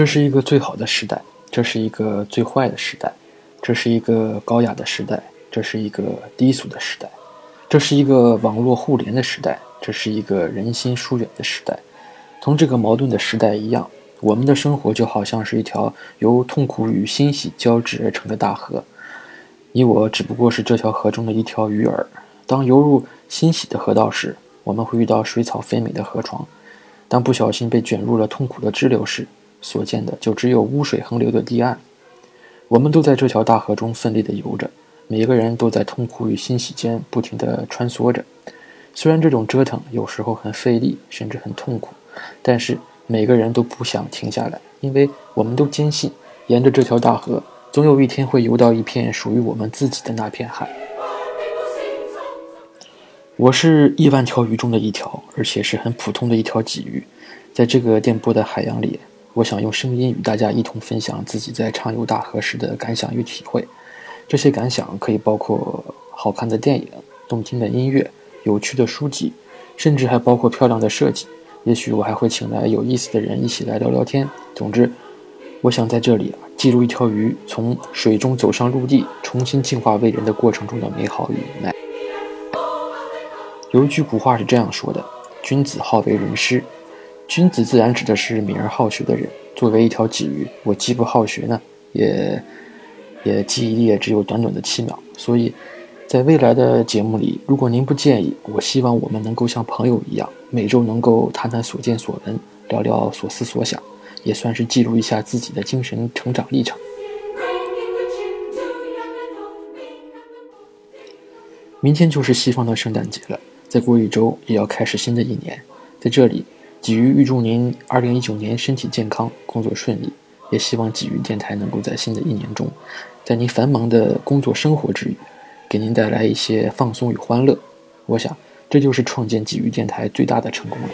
这是一个最好的时代，这是一个最坏的时代，这是一个高雅的时代，这是一个低俗的时代，这是一个网络互联的时代，这是一个人心疏远的时代。同这个矛盾的时代一样，我们的生活就好像是一条由痛苦与欣喜交织而成的大河。你我只不过是这条河中的一条鱼儿。当游入欣喜的河道时，我们会遇到水草肥美的河床；当不小心被卷入了痛苦的支流时，所见的就只有污水横流的堤岸，我们都在这条大河中奋力地游着，每个人都在痛苦与欣喜间不停地穿梭着。虽然这种折腾有时候很费力，甚至很痛苦，但是每个人都不想停下来，因为我们都坚信，沿着这条大河，总有一天会游到一片属于我们自己的那片海。我是亿万条鱼中的一条，而且是很普通的一条鲫鱼，在这个电波的海洋里。我想用声音与大家一同分享自己在畅游大河时的感想与体会。这些感想可以包括好看的电影、动听的音乐、有趣的书籍，甚至还包括漂亮的设计。也许我还会请来有意思的人一起来聊聊天。总之，我想在这里啊，记录一条鱼从水中走上陆地，重新进化为人的过程中的美好与无奈。有一句古话是这样说的：“君子好为人师。”君子自然指的是敏而好学的人。作为一条鲫鱼，我既不好学呢，也也记忆力也只有短短的七秒。所以，在未来的节目里，如果您不介意，我希望我们能够像朋友一样，每周能够谈谈所见所闻，聊聊所思所想，也算是记录一下自己的精神成长历程。明天就是西方的圣诞节了，再过一周也要开始新的一年，在这里。鲫鱼预祝您二零一九年身体健康工作顺利也希望鲫鱼电台能够在新的一年中在您繁忙的工作生活之余给您带来一些放松与欢乐。我想这就是创建鲫鱼电台最大的成功了。